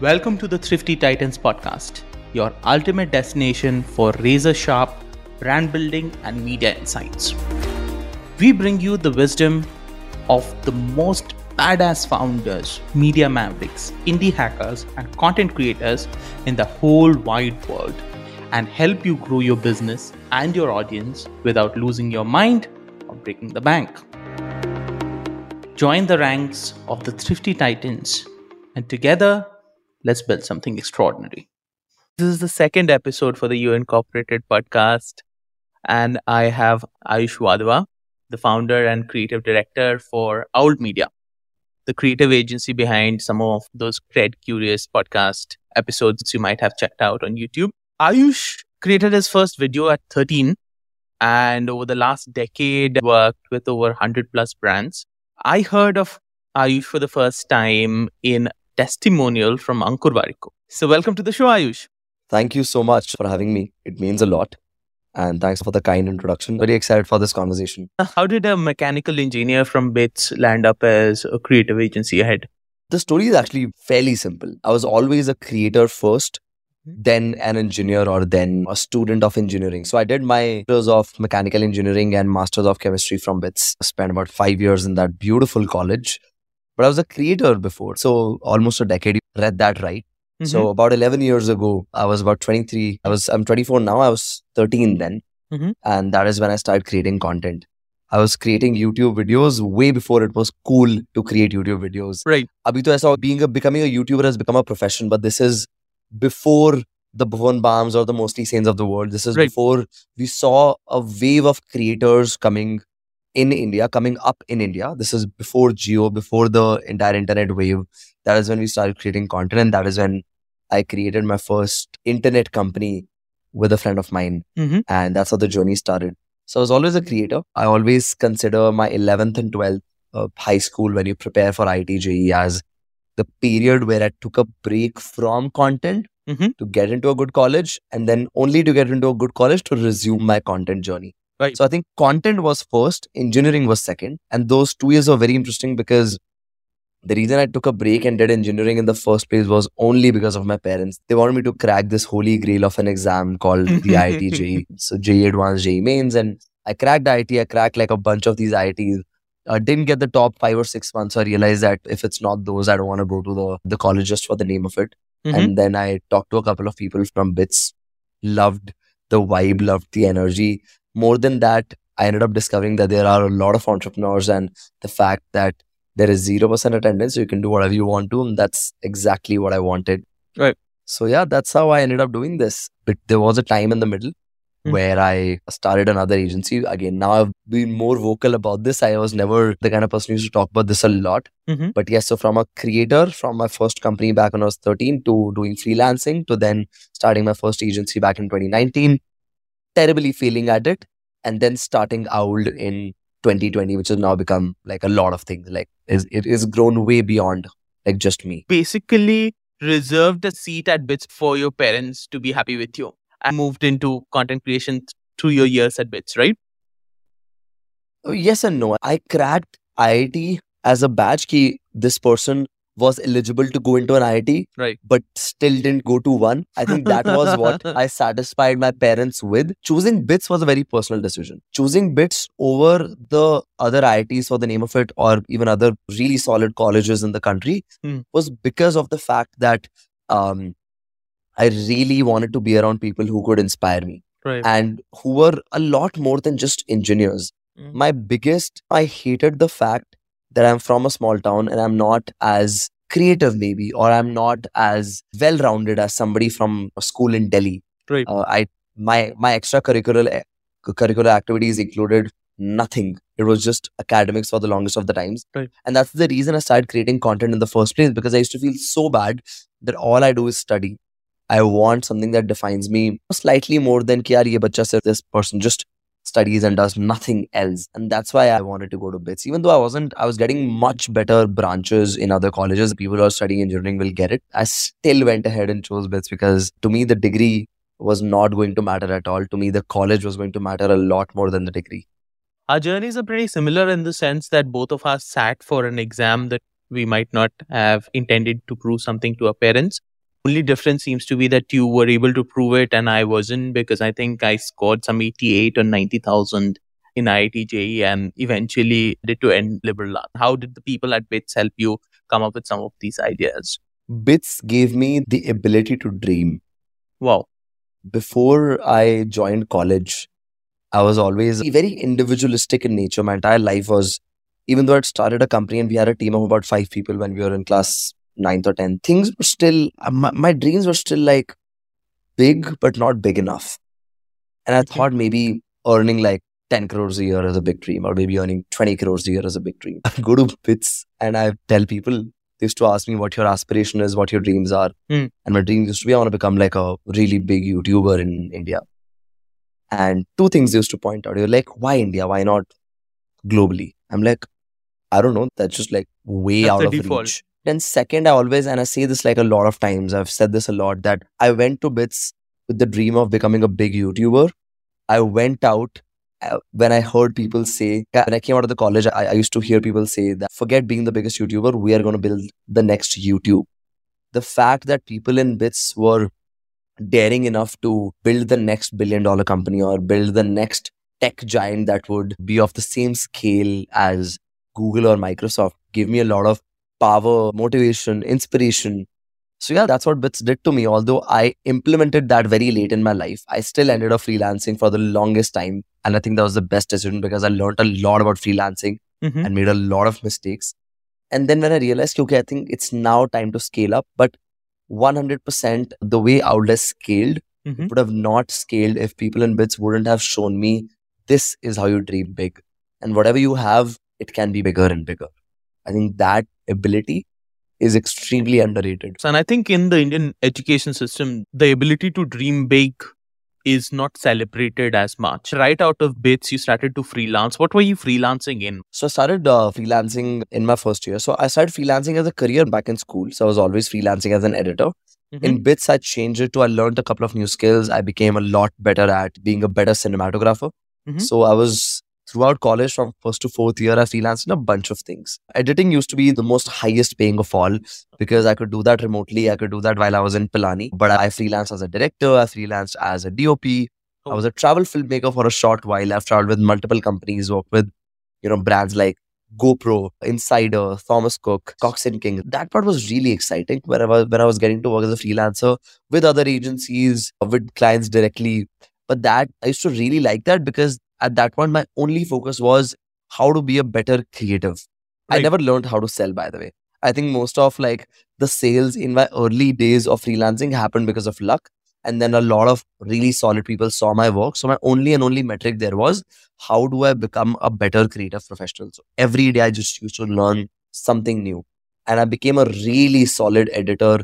Welcome to the Thrifty Titans podcast, your ultimate destination for razor sharp brand building and media insights. We bring you the wisdom of the most badass founders, media mavericks, indie hackers, and content creators in the whole wide world and help you grow your business and your audience without losing your mind or breaking the bank. Join the ranks of the Thrifty Titans and together let's build something extraordinary. This is the second episode for the You Incorporated podcast, and I have Ayush Wadhwa, the founder and creative director for Owl Media, the creative agency behind some of those Cred Curious podcast episodes you might have checked out on YouTube. Ayush created his first video at 13 and over the last decade worked with over 100 plus brands. I heard of Ayush for the first time in testimonial from Ankur Warikoo. So welcome to the show, Ayush. Thank you so much for having me. It means a lot. And thanks for the kind introduction. Very excited for this conversation. How did a mechanical engineer from BITS land up as a creative agency head? The story is actually fairly simple. I was always a creator first, Mm-hmm. then an engineer, or then a student of engineering. So I did my masters of mechanical engineering and masters of chemistry from BITS. Spent about five years in that beautiful college. But I was a creator before. So almost a decade. You read that right. So about 11 years ago, I was about 23. I was I'm 24 now. I was 13 then, Mhm. and that is when I started creating content. I was creating YouTube videos way before it was cool to create YouTube videos. right. Abhi to aisa being a becoming a YouTuber has become a profession, but this is before the Bhuvan Bams or the Mostly Sanes of the world. This is Right. before we saw a wave of creators coming in India, coming up in India. This is before Jio, before the entire internet wave. That is when we started creating content, and that is when I created my first internet company with a friend of mine, Mhm. and that's how the journey started. So I was always a creator. I always consider my 11th and 12th uh, high school when you prepare for IIT JEE as the period where I took a break from content Mhm. to get into a good college, and then only to get into a good college to resume my content journey. Right. So I think content was first, engineering was second, and those two years were very interesting because the reason I took a break and did engineering in the first place was only because of my parents. They wanted me to crack this holy grail of an exam called the IIT So JEE Advanced JEE Mains. And I cracked IIT. I cracked like a bunch of these IITs. I didn't get the top five or six months. So I realized that if it's not those, I don't want to go to the, the college just for the name of it. Mhm. And then I talked to a couple of people from BITS, loved the vibe, loved the energy. More than that, I ended up discovering that there are a lot of entrepreneurs and the fact that there is 0% attendance, so you can do whatever you want to. And that's exactly what I wanted. Right. So, yeah, that's how I ended up doing this. But there was a time in the middle Hmm. where I started another agency. Again, now I've been more vocal about this. I was never the kind of person who used to talk about this a lot. Mhm. But yes, so from a creator, from my first company back when I was 13 to doing freelancing to then starting my first agency back in 2019, terribly failing at it, and then starting Owl in 2020, which has now become like a lot of things. Like is it is grown way beyond like just me. Basically, reserved a seat at BITS for your parents to be happy with you and moved into content creation through your years at BITS, right? Yes and no. I cracked IIT as a badge key. This person was eligible to go into an IIT, Right. but still didn't go to one. I think that was what I satisfied my parents with. Choosing BITS was a very personal decision. Choosing BITS over the other IITs for the name of it, or even other really solid colleges in the country, Hmm. was because of the fact that um, I really wanted to be around people who could inspire me Right. and who were a lot more than just engineers. Mm. My biggest, I hated the fact that I'm from a small town and I'm not as creative, maybe, or I'm not as well rounded as somebody from a school in Delhi. Right. Uh, I my my extracurricular eh, curricular activities included nothing. It was just academics for the longest of the times. Right. And that's the reason I started creating content in the first place because I used to feel so bad that all I do is study. I want something that defines me slightly more than ki, yaar, ye this person just studies and does nothing else. And that's why I wanted to go to BITS. Even though I wasn't, I was getting much better branches in other colleges. People who are studying engineering will get it. I still went ahead and chose BITS because to me, the degree was not going to matter at all. To me, the college was going to matter a lot more than the degree. Our journeys are pretty similar in the sense that both of us sat for an exam that we might not have intended to prove something to our parents. Only difference seems to be that you were able to prove it and I wasn't because I think I scored some 88 or 90,000 in IIT JEE and eventually did to end liberal arts. How did the people at BITS help you come up with some of these ideas? BITS gave me the ability to dream. Wow. Before I joined college, I was always very individualistic in nature. My entire life was, even though I'd started a company and we had a team of about five people when we were in class ninth or 10th, things were still, my, my dreams were still like big, but not big enough. And I thought maybe earning like 10 crores a year is a big dream, or maybe earning 20 crores a year is a big dream. I go to BITS and I tell people, they used to ask me what your aspiration is, what your dreams are. Mm. And my dream used to be I want to become like a really big YouTuber in India. And two things they used to point out. You're like, why India? Why not globally? I'm like, I don't know. That's just like way That's out of default. reach. Then second, I always, and I say this like a lot of times, I've said this a lot, that I went to BITS with the dream of becoming a big YouTuber. I went out uh, when I heard people say, when I came out of the college, I, I used to hear people say that forget being the biggest YouTuber, we are going to build the next YouTube. The fact that people in BITS were daring enough to build the next billion dollar company or build the next tech giant that would be of the same scale as Google or Microsoft gave me a lot of power, motivation, inspiration. So yeah, that's what Bits did to me. Although I implemented that very late in my life, I still ended up freelancing for the longest time. And I think that was the best decision because I learned a lot about freelancing Mhm. and made a lot of mistakes. And then when I realized, okay, I think it's now time to scale up. But 100% the way have scaled Mhm. would have not scaled if people in bits wouldn't have shown me this is how you dream big. And whatever you have, it can be bigger and bigger. I think that ability is extremely underrated. And I think in the Indian education system, the ability to dream big is not celebrated as much. Right out of bits, you started to freelance. What were you freelancing in? So I started uh, freelancing in my first year. So I started freelancing as a career back in school. So I was always freelancing as an editor. Mhm. In bits, I changed it to I learned a couple of new skills. I became a lot better at being a better cinematographer. Mhm. So I was throughout college from first to fourth year, I freelanced in a bunch of things. Editing used to be the most highest paying of all because I could do that remotely. I could do that while I was in Pilani. But I freelanced as a director, I freelanced as a DOP. I was a travel filmmaker for a short while. I've traveled with multiple companies, worked with, you know, brands like GoPro, Insider, Thomas Cook, Cox and King. That part was really exciting when I was, when I was getting to work as a freelancer with other agencies, with clients directly. But that I used to really like that because at that point, my only focus was how to be a better creative. I never learned how to sell, by the way. I think most of like the sales in my early days of freelancing happened because of luck. And then a lot of really solid people saw my work. So my only and only metric there was how do I become a better creative professional? So every day I just used to learn something new. And I became a really solid editor,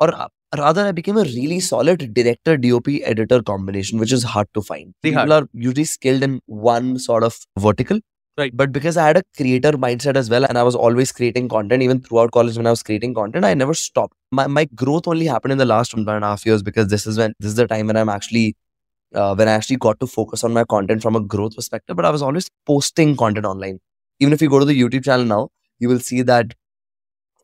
or rather, I became a really solid director DOP editor combination, which is hard to find. People are usually skilled in one sort of vertical. Right. But because I had a creator mindset as well, and I was always creating content, even throughout college when I was creating content, I never stopped. My my growth only happened in the last one and a half years because this is when this is the time when I'm actually uh, when I actually got to focus on my content from a growth perspective. But I was always posting content online. Even if you go to the YouTube channel now, you will see that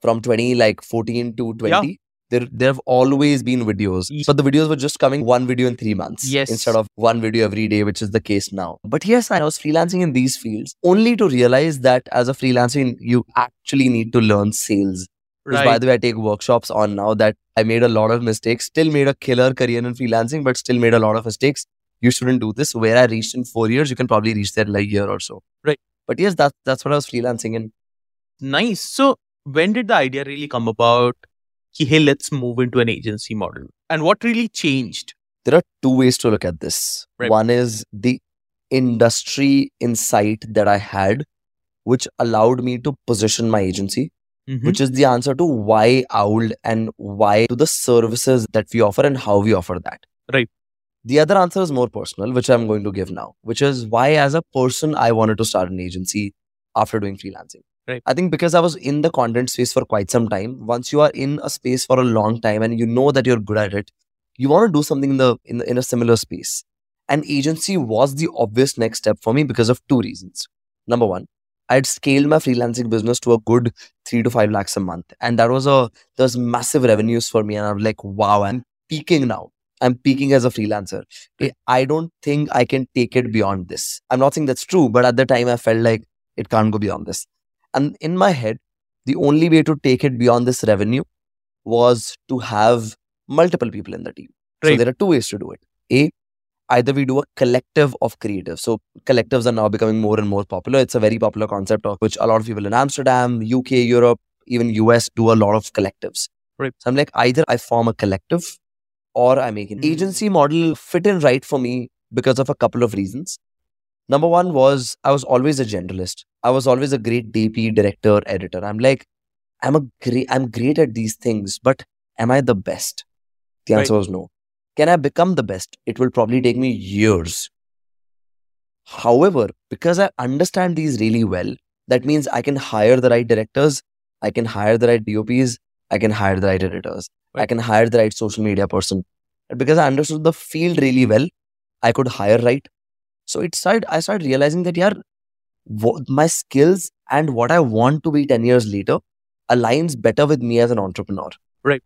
from 20 like 14 to 20 there there have always been videos but the videos were just coming one video in 3 months Yes. instead of one video every day which is the case now but yes i was freelancing in these fields only to realize that as a freelancer you actually need to learn sales right. which by the way i take workshops on now that i made a lot of mistakes still made a killer career in freelancing but still made a lot of mistakes you shouldn't do this where i reached in 4 years you can probably reach there in like a year or so Right. but yes that, that's what i was freelancing in Nice. So, when did the idea really come about? Hey, let's move into an agency model. And what really changed? there are two ways to look at this. Right. One is the industry insight that I had, which allowed me to position my agency, Mhm. which is the answer to why OWL and why to the services that we offer and how we offer that. Right. The other answer is more personal, which I'm going to give now, which is why, as a person, I wanted to start an agency after doing freelancing. Right. I think because I was in the content space for quite some time, once you are in a space for a long time and you know that you're good at it, you want to do something in the in, the, in a similar space. An agency was the obvious next step for me because of two reasons. Number one, I'd scaled my freelancing business to a good three to five lakhs a month. And that was a, there's massive revenues for me. And I'm like, wow, I'm peaking now. I'm peaking as a freelancer. I don't think I can take it beyond this. I'm not saying that's true, but at the time I felt like it can't go beyond this. And in my head, the only way to take it beyond this revenue was to have multiple people in the team. So there are two ways to do it. A, either we do a collective of creatives. So collectives are now becoming more and more popular. It's a very popular concept of which a lot of people in Amsterdam, UK, Europe, even US do a lot of collectives. Right. So I'm like, either I form a collective or I make an Mm. agency model fit in right for me because of a couple of reasons. Number one was I was always a generalist. I was always a great DP, director, editor. I'm like, I'm a great, I'm great at these things, but am I the best? The Right. answer was no. Can I become the best? It will probably take me years. However, because I understand these really well, that means I can hire the right directors, I can hire the right DOPs, I can hire the right editors, I can hire the right social media person. And because I understood the field really well, I could hire right. So it started, I started realizing that, yeah, what, my skills and what I want to be 10 years later aligns better with me as an entrepreneur. Right.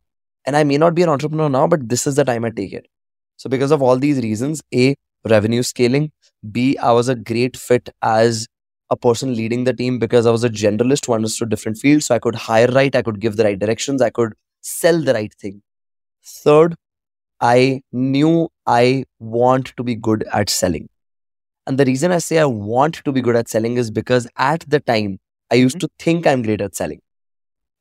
And I may not be an entrepreneur now, but this is the time I take it. So because of all these reasons, A, revenue scaling, B, I was a great fit as a person leading the team because I was a generalist who understood different fields. So I could hire right, I could give the right directions, I could sell the right thing. Third, I knew I want to be good at selling. And the reason I say I want to be good at selling is because at the time, I used mm-hmm. to think I'm great at selling.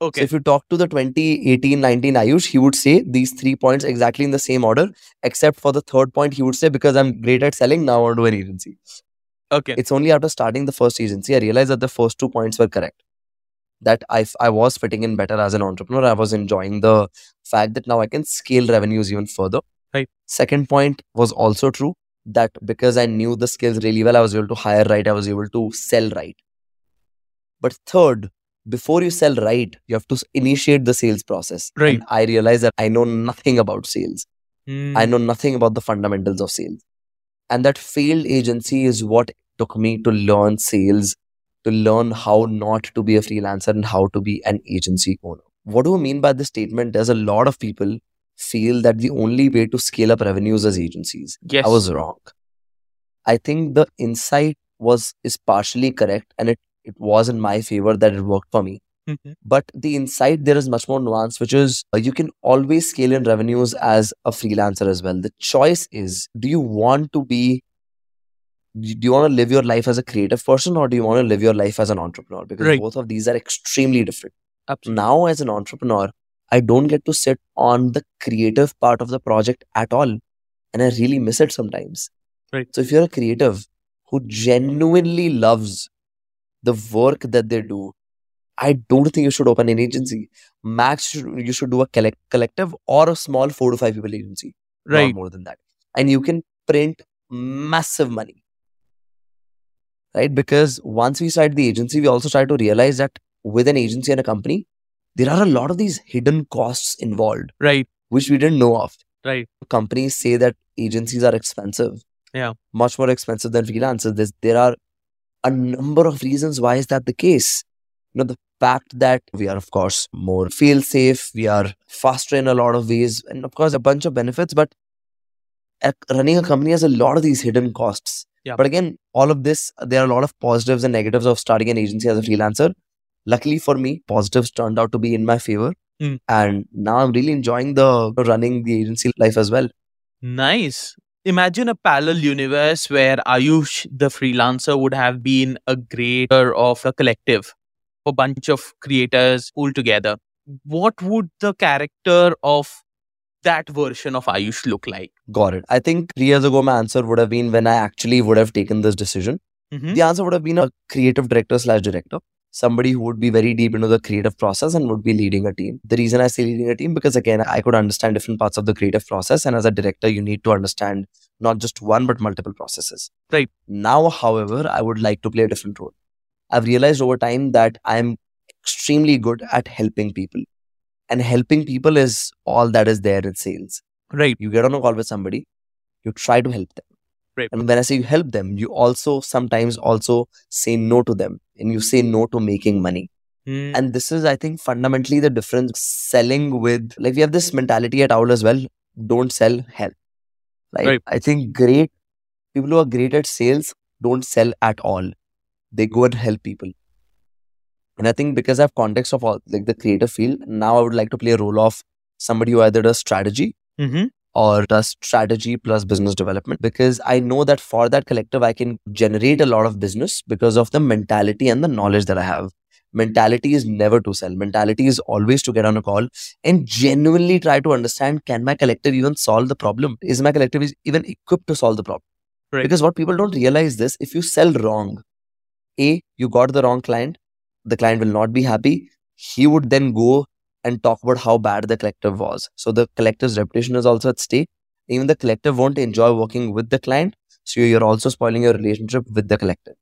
So Okay. if you talk to the 2018 19 Ayush, he would say these three points exactly in the same order, except for the third point, he would say, because I'm great at selling, now I want to do an agency. Okay. It's only after starting the first agency, I realized that the first two points were correct. That I, I was fitting in better as an entrepreneur. I was enjoying the fact that now I can scale revenues even further. Right. Second point was also true that because I knew the skills really well, I was able to hire right, I was able to sell right. But third, before you sell right, you have to initiate the sales process. Right. And I realized that I know nothing about sales. I Mm, know nothing about the fundamentals of sales. And that failed agency is what took me to learn sales, to learn how not to be a freelancer and how to be an agency owner. What do I mean by this statement? There's a lot of people feel that the only way to scale up revenues is agencies. yes. I was wrong. I think the insight was is partially correct and it, it was in my favor that it worked for me. Mhm. But the insight there is much more nuance, which is uh, you can always scale in revenues as a freelancer as well. The choice is do you want to be, do you want to live your life as a creative person or do you want to live your life as an entrepreneur? Because Right. both of these are extremely different. Absolutely. Now, as an entrepreneur, I don't get to sit on the creative part of the project at all. And I really miss it sometimes. Right. So, if you're a creative who genuinely loves the work that they do, I don't think you should open an agency. Max, you should- do a collect- collective or a small four to five people agency, not Right. more than that. And you can print massive money. Right? Because once we started the agency, we also started to realize that with an agency and a company, there are a lot of these hidden costs involved, Right. which we didn't know of. Right. Companies say that agencies are expensive. Yeah. Much more expensive than freelancers. There's, there are a number of reasons why is that the case. You know, the fact that we are, of course, more feel safe, we are faster in a lot of ways, and of course, a bunch of benefits. But running a company has a lot of these hidden costs. Yeah. But again, all of this, there are a lot of positives and negatives of starting an agency as a freelancer. Luckily for me, positives turned out to be in my favor. Mm. And now I'm really enjoying the running the agency life as well. Nice. Imagine a parallel universe where Ayush, the freelancer, would have been a creator of a collective, a bunch of creators pulled together. What would the character of that version of Ayush look like? Got it. I think three years ago, my answer would have been when I actually would have taken this decision. Mhm. The answer would have been a creative director slash director, somebody who would be very deep into the creative process and would be leading a team. The reason I say leading a team because again, I could understand different parts of the creative process, and as a director, you need to understand not just one but multiple processes. Right. Now, however, I would like to play a different role. I've realized over time that I'm extremely good at helping people, and helping people is all that is there in sales Right. you get on a call with somebody, you try to help them. Right. And when I say you help them, you also sometimes also say no to them and you say no to making money. Hmm. And this is, I think, fundamentally the difference selling with, like, we have this mentality at Owl as well don't sell, help. Like Right. I think great people who are great at sales don't sell at all. They go and help people. And I think because I have context of all, like the creative field, now I would like to play a role of somebody who either does strategy Mhm. Or does strategy plus business development because I know that for that collective, I can generate a lot of business because of the mentality and the knowledge that I have. Mentality is never to sell. Mentality is always to get on a call and genuinely try to understand can my collective even solve the problem? Is my collective is even equipped to solve the problem? Right. Because what people don't realize this, if you sell wrong, A, you got the wrong client, the client will not be happy. He would then go and talk about how bad the collective was. So the collective's reputation is also at stake. Even the collective won't enjoy working with the client. So you're also spoiling your relationship with the collective,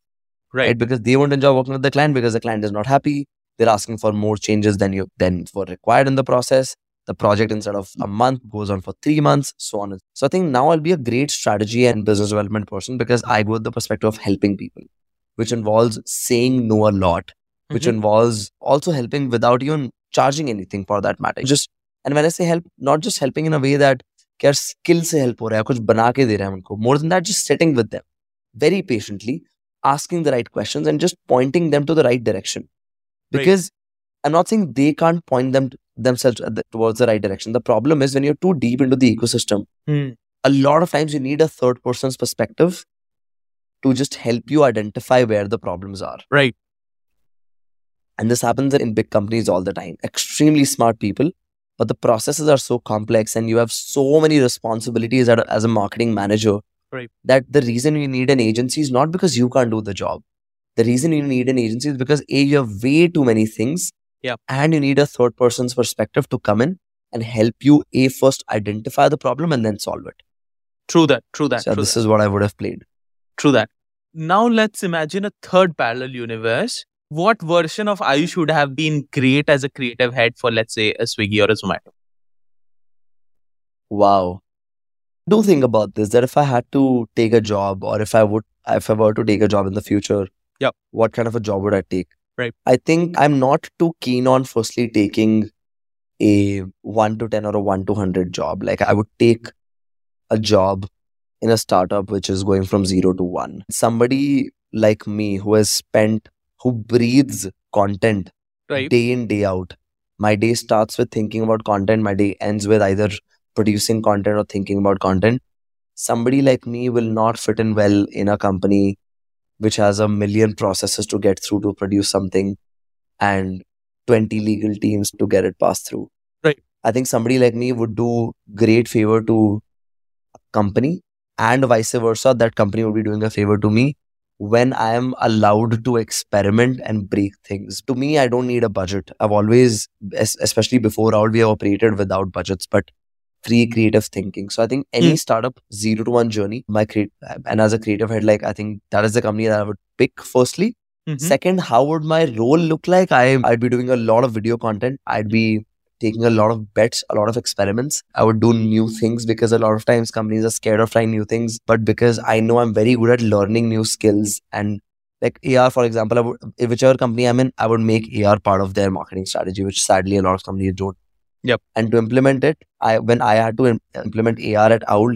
Right. Because they won't enjoy working with the client because the client is not happy. They're asking for more changes than you than were required in the process. The project instead of a month goes on for three months, so on. So I think now I'll be a great strategy and business development person because I go with the perspective of helping people, which involves saying no a lot which Mhm. involves also helping without even charging anything for that matter. Just and when I say help, not just helping in a way that क्या skill से help हो रहा है कुछ बना के दे रहा है उनको more than that just sitting with them very patiently asking the right questions and just pointing them to the right direction Right. because I'm not saying they can't point them themselves at the- towards the right direction the problem is when you're too deep into the ecosystem Hmm. a lot of times you need a third person's perspective to just help you identify where the problems are Right. and this happens in big companies all the time. Extremely smart people, but the processes are so complex and you have so many responsibilities as a, marketing manager Right. that the reason you need an agency is not because you can't do the job. The reason you need an agency is because A, you have way too many things. Yeah. And you need a third person's perspective to come in and help you A, first identify the problem and then solve it. True that. True that. so true this that. is what I would have played. True that. Now let's imagine a third parallel universe. What version of Ayush would have been great as a creative head for, let's say, a Swiggy or a Zomato? Wow. Do think about this that if I had to take a job or if I would if I were to take a job in the future, Yep. what kind of a job would I take? Right. I think I'm not too keen on firstly taking a one to ten or a one to hundred job. Like I would take a job in a startup which is going from zero to one. Somebody like me who has spent who breathes content Right. day in day out. My day starts with thinking about content. My day ends with either producing content or thinking about content. Somebody like me will not fit in well in a company which has a million processes to get through to produce something and 20 legal teams to get it passed through. Right. i think somebody like me would do great favor to a company and vice versa. That company would be doing a favor to me when I am allowed to experiment and break things. To me, I don't need a budget. I've always, especially before Owl, we have operated without budgets, but free creative thinking. So I think any Hmm. startup zero to one journey, my create and as a creative head, like I think that is the company that I would pick firstly. Mhm. Second, how would my role look like? I I'd be doing a lot of video content. I'd be taking a lot of bets, a lot of experiments. I would do new things because a lot of times companies are scared of trying new things. But because I know I'm very good at learning new skills and like AR, for example, I would, whichever company I'm in, I would make AR part of their marketing strategy, which sadly a lot of companies don't. Yep. And to implement it, I when I had to im- implement AR at Owl,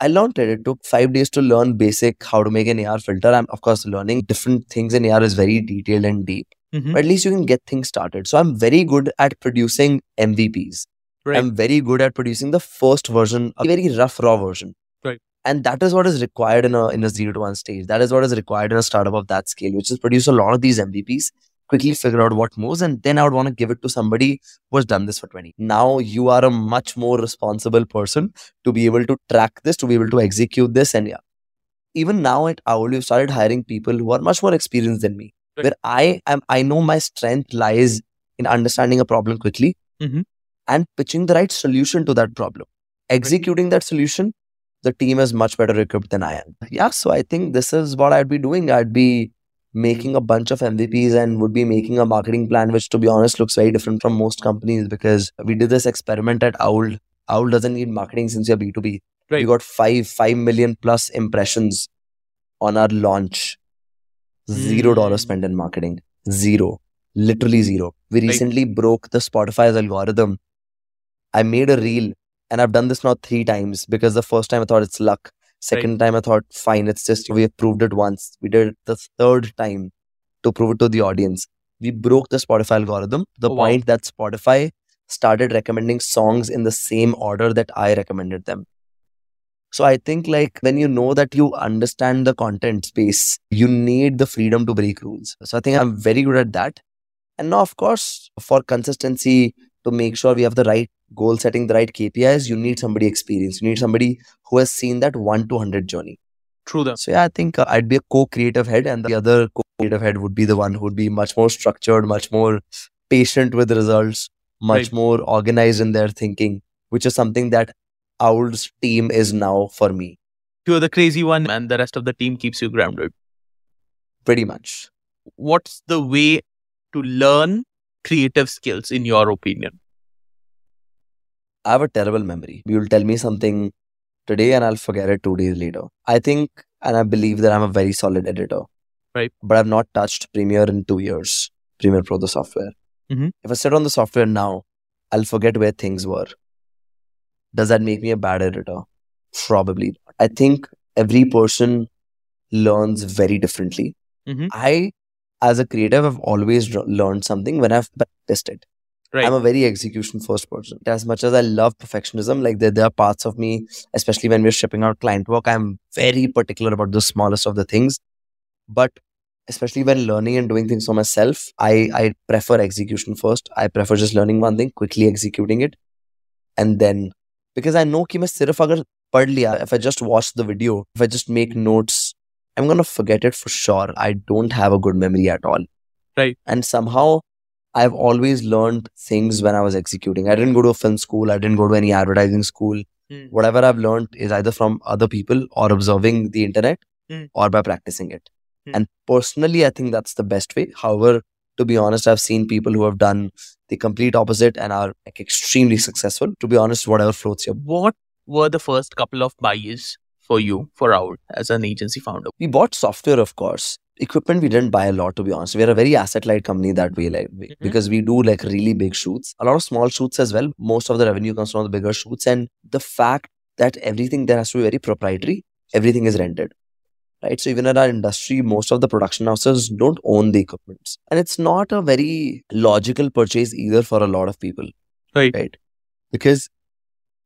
I learned it. It took five days to learn basic how to make an AR filter. I'm of course learning different things in AR is very detailed and deep Mhm. but at least you can get things started. So I'm very good at producing MVPs. Right. I'm very good at producing the first version, a very rough raw version. Right. And that is what is required in a in a zero to one stage. That is what is required in a startup of that scale, which is produce a lot of these MVPs, quickly figure out what moves, and then I would want to give it to somebody who has done this for 20. Now you are a much more responsible person to be able to track this, to be able to execute this. And yeah. Even now at Owl, we've started hiring people who are much more experienced than me Right. where I am I know my strength lies in understanding a problem quickly Mhm. and pitching the right solution to that problem. Executing that solution, the team is much better equipped than I am. Yeah, so I think this is what I'd be doing. I'd be making a bunch of MVPs and would be making a marketing plan, which to be honest looks very different from most companies because we did this experiment at Owl. Owl doesn't need marketing since you're B2B. We got five, five million plus impressions on our launch. Zero dollars Mm. spent in marketing. Zero. Literally zero. We Right. recently broke the Spotify's algorithm. I made a reel and I've done this now three times because the first time I thought it's luck. Second time I thought, fine, it's just we have proved it once. We did it the third time to prove it to the audience. We broke the Spotify algorithm. The Oh, wow. point that Spotify started recommending songs in the same order that I recommended them. So I think like when you know that you understand the content space, you need the freedom to break rules. So I think I'm very good at that. And now, of course, for consistency, to make sure we have the right goal setting, the right KPIs, you need somebody experienced. You need somebody who has seen that 1 to 100 journey. True them. So yeah, I think uh, I'd be a co-creative head, and the other co-creative head would be the one who would be much more structured, much more patient with results, much Right. more organized in their thinking, which is something that Owl's team is now for me, You're the crazy one, and the rest of the team keeps you grounded. pretty much. What's the way to learn creative skills, in your opinion? I have a terrible memory. You'll tell me something today and I'll forget it two days later. I think and I believe that I'm a very solid editor. Right. But I've not touched Premiere in two years, Premiere Pro, the software. Mhm. If I sit on the software now, I'll forget where things were. Does that make me a bad editor? Probably. not. I think every person learns very differently. Mhm. I, as a creative, have always learned something when I've practiced it. Right. I'm a very execution first person. As much as I love perfectionism, like there, there are parts of me, especially when we're shipping out client work, I'm very particular about the smallest of the things. But especially when learning and doing things for myself, I, I prefer execution first. I prefer just learning one thing, quickly executing it. And then, because I know कि मैं सिर्फ अगर पढ़ लिया, if I just watch the video, if I just make notes, I'm going to forget it for sure. I don't have a good memory at all. Right. And somehow I've always learned things when I was executing. I didn't go to a film school. I didn't go to any advertising school. Mm. Whatever I've learned is either from other people or observing the internet Mm. or by practicing it. Mm. And personally, I think that's the best way. However, to be honest, I've seen people who have done the complete opposite and are like extremely successful. To be honest, whatever floats your What were the first couple of buys for you for Owl as an agency founder? we bought software of course. Equipment we didn't buy a lot to be honest. We're a very asset light company that way like Mhm. because we do like really big shoots. A lot of small shoots as well. Most of the revenue comes from the bigger shoots. And the fact that everything there has to be very proprietary everything is rented right so even in our industry most of the production houses don't own the equipment and it's not a very logical purchase either for a lot of people Right. right because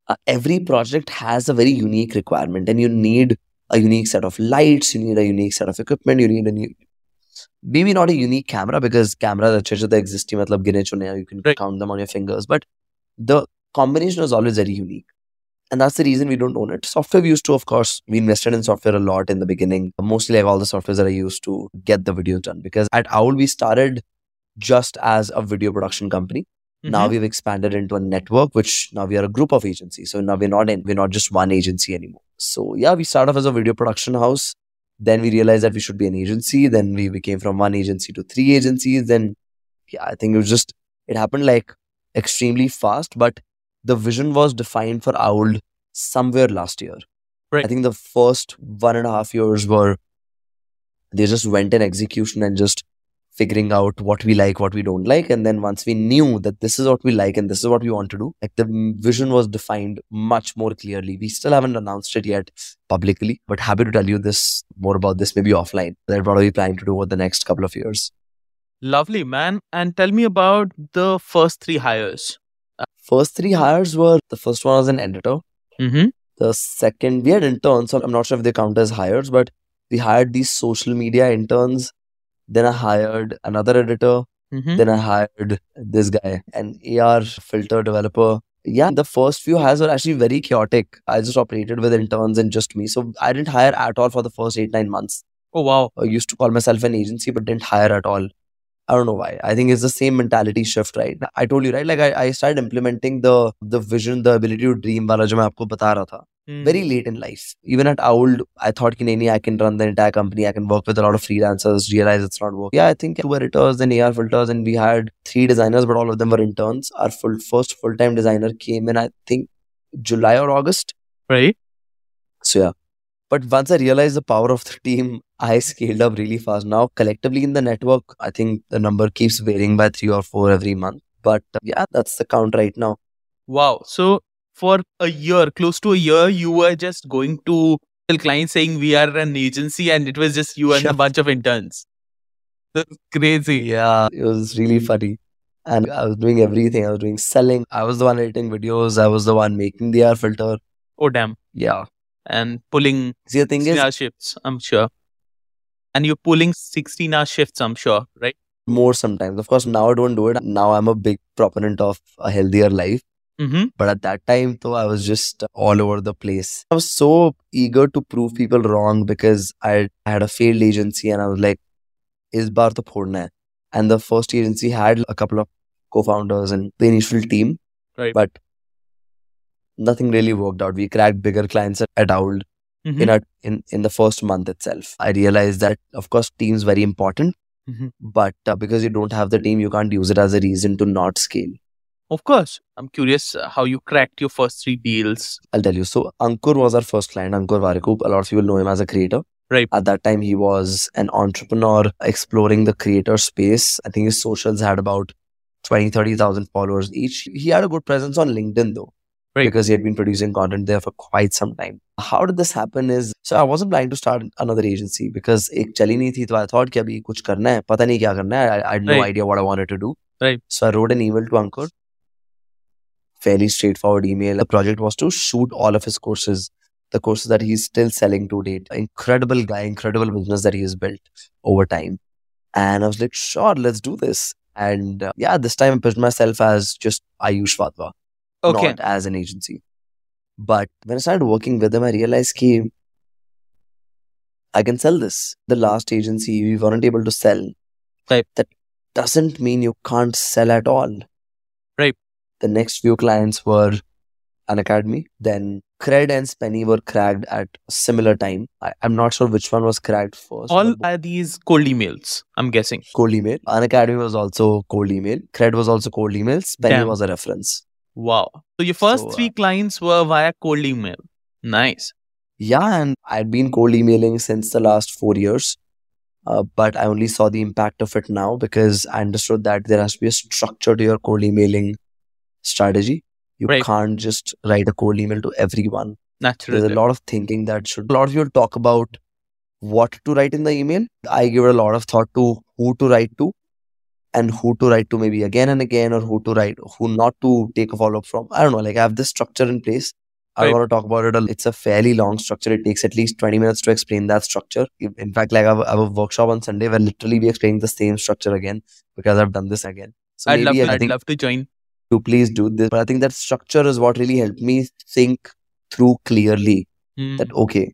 uh, every project has a very unique requirement and you need a unique set of lights, you need a unique set of equipment, you need a new maybe not a unique camera because cameras अच्छे से तो exist ही मतलब गिने चुने हैं, you can Right. count them on your fingers but the combination is always very unique and that's the reason we don't own it. Software we used to of course we invested in software a lot in the beginning. Mostly like all the softwares that I used to get the videos done. Because at Owl we started just as a video production company. Now Mhm. we've expanded into a network which now we are a group of agencies. So now we're not in, we're not just one agency anymore. So yeah we started off as a video production house. Then we realized that we should be an agency. Then we became from one agency to three agencies. Then yeah i think it was just it happened like extremely fast. But the vision was defined for owl somewhere last year Right. i think the first one and a half years were they just went in execution and just figuring out what we like, what we don't like. And then once we knew that this is what we like and this is what we want to do, like the vision was defined much more clearly. We still haven't announced it yet publicly, but happy to tell you this more about this maybe offline. That what are we planning to do over the next couple of years? Lovely, man. And tell me about the first three hires. First three hires were the first one was an editor. Mm-hmm. The second, we had interns, so I'm not sure if they count as hires, but we hired these social media interns. Then I hired another editor. Mm-hmm. Then I hired this guy, an AR filter developer. Yeah, the first few hires were actually very chaotic. I just operated with interns and just me. So I didn't hire at all for the first eight, nine months. Oh, wow. I used to call myself an agency, but didn't hire at all. I don't know why. I think it's the same mentality shift, right? I told you, right? Like I, I started implementing the the vision, the ability to dream wala jo main aapko bata raha tha. Mm. Very late in life. Even at Owl, I thought, ki, nahi, nahi, I can run the entire company. I can work with a lot of freelancers, realize it's not working. Yeah, I think two editors, then AR filters, and we had three designers, but all of them were interns. Our full, first full time designer came in, I think, July or August. Right. So, yeah. But once I realized the power of the team, I scaled up really fast. Now collectively in the network, I think the number keeps varying by three or four every month. But yeah, that's the count right now. Wow. So for a year, close to a year, you were just going to tell clients saying we are an agency and it was just you and Yeah. a bunch of interns. That's crazy. Yeah, it was really funny. And I was doing everything. I was doing selling. I was the one editing videos. I was the one making the AR filter. Oh damn. Yeah. And pulling See, the thing 16 is, hour shifts, I'm sure. And you're pulling 16 hour shifts, I'm sure, right? more sometimes. Of course, now I don't do it. Now I'm a big proponent of a healthier life. Mm-hmm. But at that time, though, I was just all over the place. I was so eager to prove people wrong because I I had a failed agency and I was like, is bar to phorna hai. And the first agency had a couple of co-founders and the initial team. Right. But nothing really worked out. We cracked bigger clients at, Owl Mm-hmm. in, a, in, in the first month itself. I realized that, of course, team's very important. Mhm. But uh, because you don't have the team, you can't use it as a reason to not scale. Of course. I'm curious uh, how you cracked your first three deals. I'll tell you. So Ankur was our first client, Ankur Warikoo. A lot of people know him as a creator. Right. At that time, he was an entrepreneur exploring the creator space. I think his socials had about 20, 30,000 followers each. He had a good presence on LinkedIn though right. because he had been producing content there for quite some time. How did this happen is, so I wasn't planning to start another agency because ek chali nahi thi, I thought ki abhi kuch karna hai, pata nahi kya karna hai. I, I had no right. idea what I wanted to do. Right. So I wrote an email to Ankur, fairly straightforward email. The project was to shoot all of his courses, the courses that he's still selling to date. Incredible guy, incredible business that he has built over time. And I was like, sure, let's do this. And uh, yeah, this time I pitched myself as just Ayush Wadhwa. Okay. not as an agency. But when I started working with them, I realized ki I can sell this. The last agency we weren't able to sell. Right. That doesn't mean you can't sell at all. Right. The next few clients were an academy. Then Cred and Spenny were cracked at a similar time. I, I'm not sure which one was cracked first. All are these cold emails, I'm guessing. cold email. An academy was also cold email. Cred was also cold email. Spenny Damn. was a reference. Wow. So your first So, uh, three clients were via cold email. Nice. Yeah, and I'd been cold emailing since the last four years. Uh, but I only saw the impact of it now because I understood that there has to be a structure to your cold emailing strategy. You Right. can't just write a cold email to everyone. Naturally. There's a lot of thinking that should. A lot of people talk about what to write in the email. I give it a lot of thought to who to write to and who to write to maybe again and again or who to write, who not to take a follow up from. I don't know. Like I have this structure in place. I Right. want to talk about it. It's a fairly long structure. It takes at least 20 minutes to explain that structure. In fact, like I have, I have a workshop on Sunday where literally we explaining the same structure again because I've done this again. So I'd love, to, I'd love to join. to please do this. But I think that structure is what really helped me think through clearly Hmm. that okay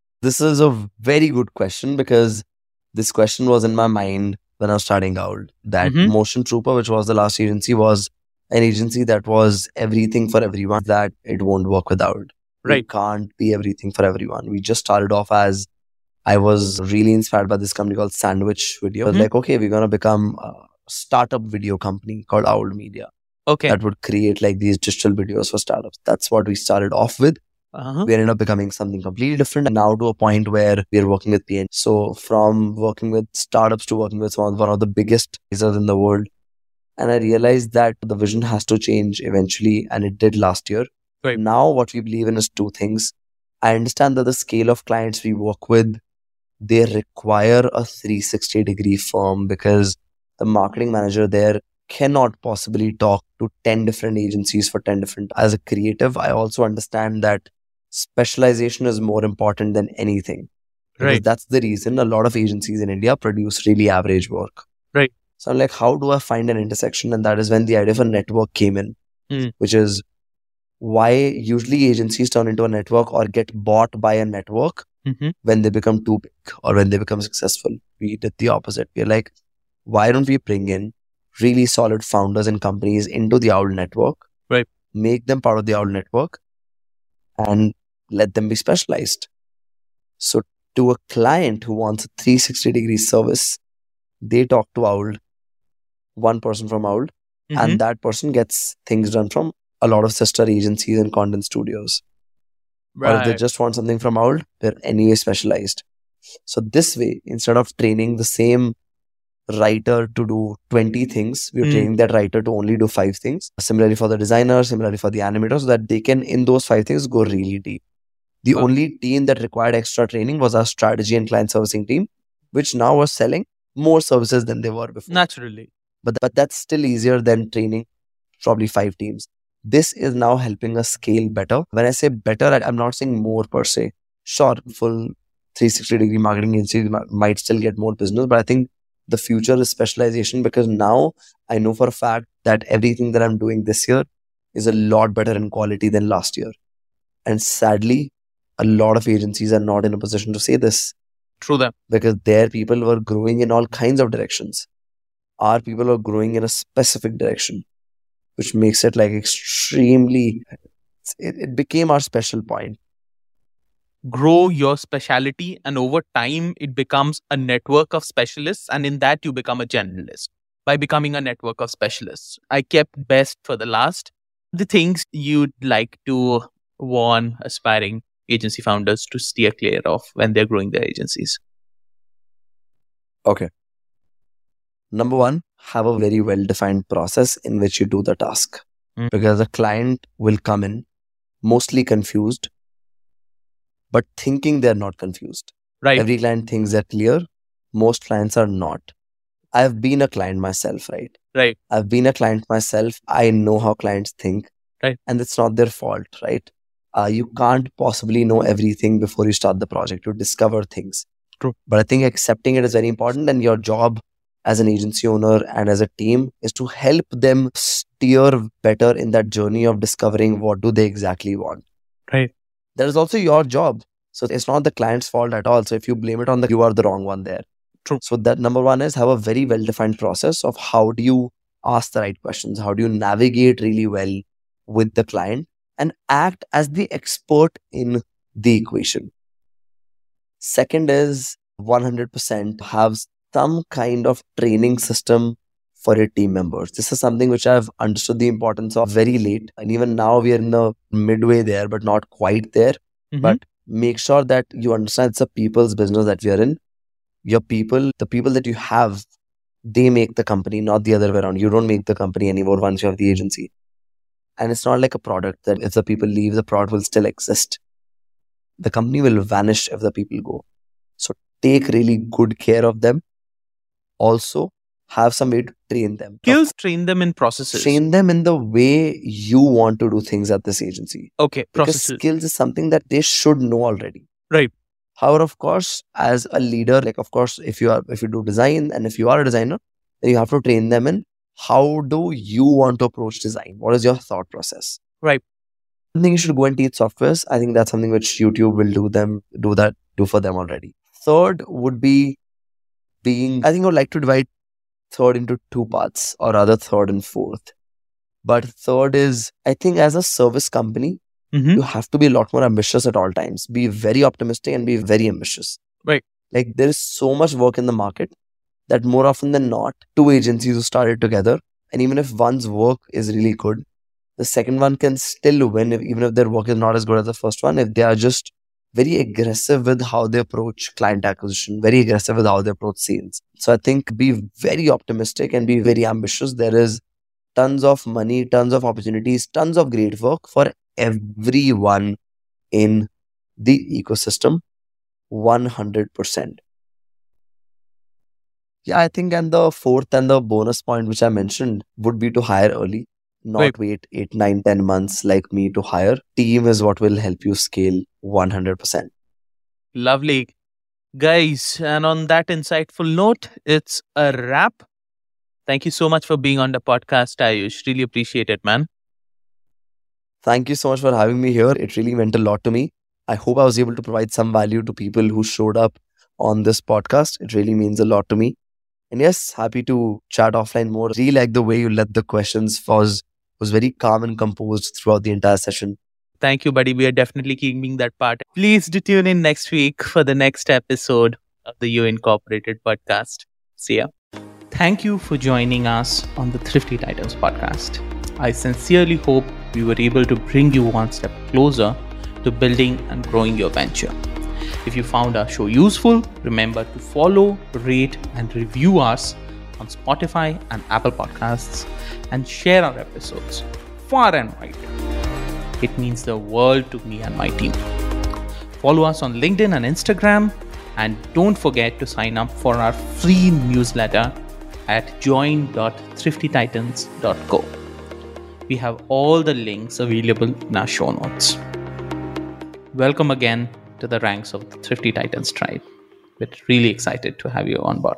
This is a very good question because this question was in my mind when I was starting out. That Mhm. Motion Trooper, which was the last agency, was an agency that was everything for everyone that it won't work without. We Right. can't be everything for everyone. We just started off as I was really inspired by this company called Sandwich Video. Mhm. like, okay, we're going to become a startup video company called Owl Media Okay. that would create like these digital videos for startups. That's what we started off with Uh-huh. we ended up becoming something completely different and now to a point where we're working with PN. So from working with startups to working with one of, one of the biggest users in the world. And I realized that the vision has to change eventually, and it did last year. Right. Now what we believe in is two things. I understand that the scale of clients we work with, they require a 360 degree firm because the marketing manager there cannot possibly talk to 10 different agencies for 10 different as a creative i also understand that specialization is more important than anything because Right. that's the reason a lot of agencies in india produce really average work Right. so i'm like how do i find an intersection and that is when the idea of a network came in Hmm. which is why usually agencies turn into a network or get bought by a network hmm when they become too big or when they become successful. We did the opposite. We're like, why don't we bring in really solid founders and companies into the Owl network? Right. Make them part of the Owl network and let them be specialized. So, to a client who wants a 360 degree service, they talk to Owl, one person from Owl, Mhm. and that person gets things done from a lot of sister agencies and content studios Right. or if they just want something from Owl, they're anyway specialized. So this way, instead of training the same writer to do 20 things, we're Mm. training that writer to only do five things. Similarly for the designer, similarly for the animator, so that they can, in those five things, go really deep. The only team that required extra training was our strategy and client servicing team, which now was selling more services than they were before. Naturally. But, but that's still easier than training probably five teams. This is now helping us scale better. When I say better, I- I'm not saying more per se. Sure, full 360 degree marketing agencies mi- might still get more business, but I think the future is specialization because now I know for a fact that everything that I'm doing this year is a lot better in quality than last year. And sadly, a lot of agencies are not in a position to say this True that. because their people were growing in all kinds of directions. Our people are growing in a specific direction, which makes it like extremely. It, it became our special point. Grow your specialty, and over time, it becomes a network of specialists, and in that, you become a generalist by becoming a network of specialists. I kept best for the last. The things you'd like to warn aspiring agency founders to steer clear of when they're growing their agencies. Okay. Number one, have a very well defined process in which you do the task Mm. because a client will come in mostly confused, but thinking they're not confused. Right. Every client thinks they're clear. Most clients are not. I've been a client myself, right? Right. I've been a client myself. I know how clients think. Right. And it's not their fault, right? Uh, you can't possibly know everything before you start the project. You discover things. True. But I think accepting it is very important. And your job as an agency owner and as a team is to help them steer better in that journey of discovering what do they exactly want. Right. That is also your job. So it's not the client's fault at all. So if you blame it on the, you are the wrong one there. True. So that number one is have a very well defined process of how do you ask the right questions? How do you navigate really well with the client and act as the expert in the equation? Second is 100% have some kind of training system for your team members. This is something which I've understood the importance of very late. And even now we are in the midway there, but not quite there. Mhm. But make sure that you understand it's a people's business that we are in. Your people, the people that you have, they make the company, not the other way around. You don't make the company anymore once you have the agency. And it's not like a product that if the people leave, the product will still exist. The company will vanish if the people go. So take really good care of them. Also, have some way to train them. skills train them in processes. Train them in the way you want to do things at this agency okay, because processes. skills is something that they should know already Right. however of course as a leader like of course if you are if you do design and if you are a designer then you have to train them in how do you want to approach design what is your thought process Right. i think you should go and teach softwares i think that's something which youtube will do them do that do for them already third would be being i think i would like to divide third into two parts or rather third and fourth but third is i think as a service company Mhm. you have to be a lot more ambitious at all times. Be very optimistic and be very ambitious. Right. Like there is so much work in the market that more often than not, two agencies who started together, and even if one's work is really good, the second one can still win, if, even if their work is not as good as the first one, if they are just very aggressive with how they approach client acquisition, very aggressive with how they approach sales. So I think be very optimistic and be very ambitious. There is tons of money, tons of opportunities, tons of great work for everyone in the ecosystem 100%. Yeah, I think, and the fourth and the bonus point, which I mentioned, would be to hire early, not Right. wait eight, nine, ten months like me to hire. Team is what will help you scale 100%. Lovely. Guys, and on that insightful note, it's a wrap. Thank you so much for being on the podcast, Ayush. Really appreciate it, man. Thank you so much for having me here. It really meant a lot to me. I hope I was able to provide some value to people who showed up on this podcast. It really means a lot to me. And yes, happy to chat offline more. Really like the way you led the questions was was very calm and composed throughout the entire session. Thank you, buddy. We are definitely keeping that part. Please do tune in next week for the next episode of the You Incorporated podcast. See ya. Thank you for joining us on the Thrifty Titans podcast. I sincerely hope we were able to bring you one step closer to building and growing your venture. If you found our show useful, remember to follow, rate, and review us on Spotify and Apple Podcasts and share our episodes far and wide. It means the world to me and my team. Follow us on LinkedIn and Instagram, and don't forget to sign up for our free newsletter at join.thriftytitans.co. We have all the links available in our show notes. Welcome again to the ranks of the Thrifty Titans tribe. We're really excited to have you on board.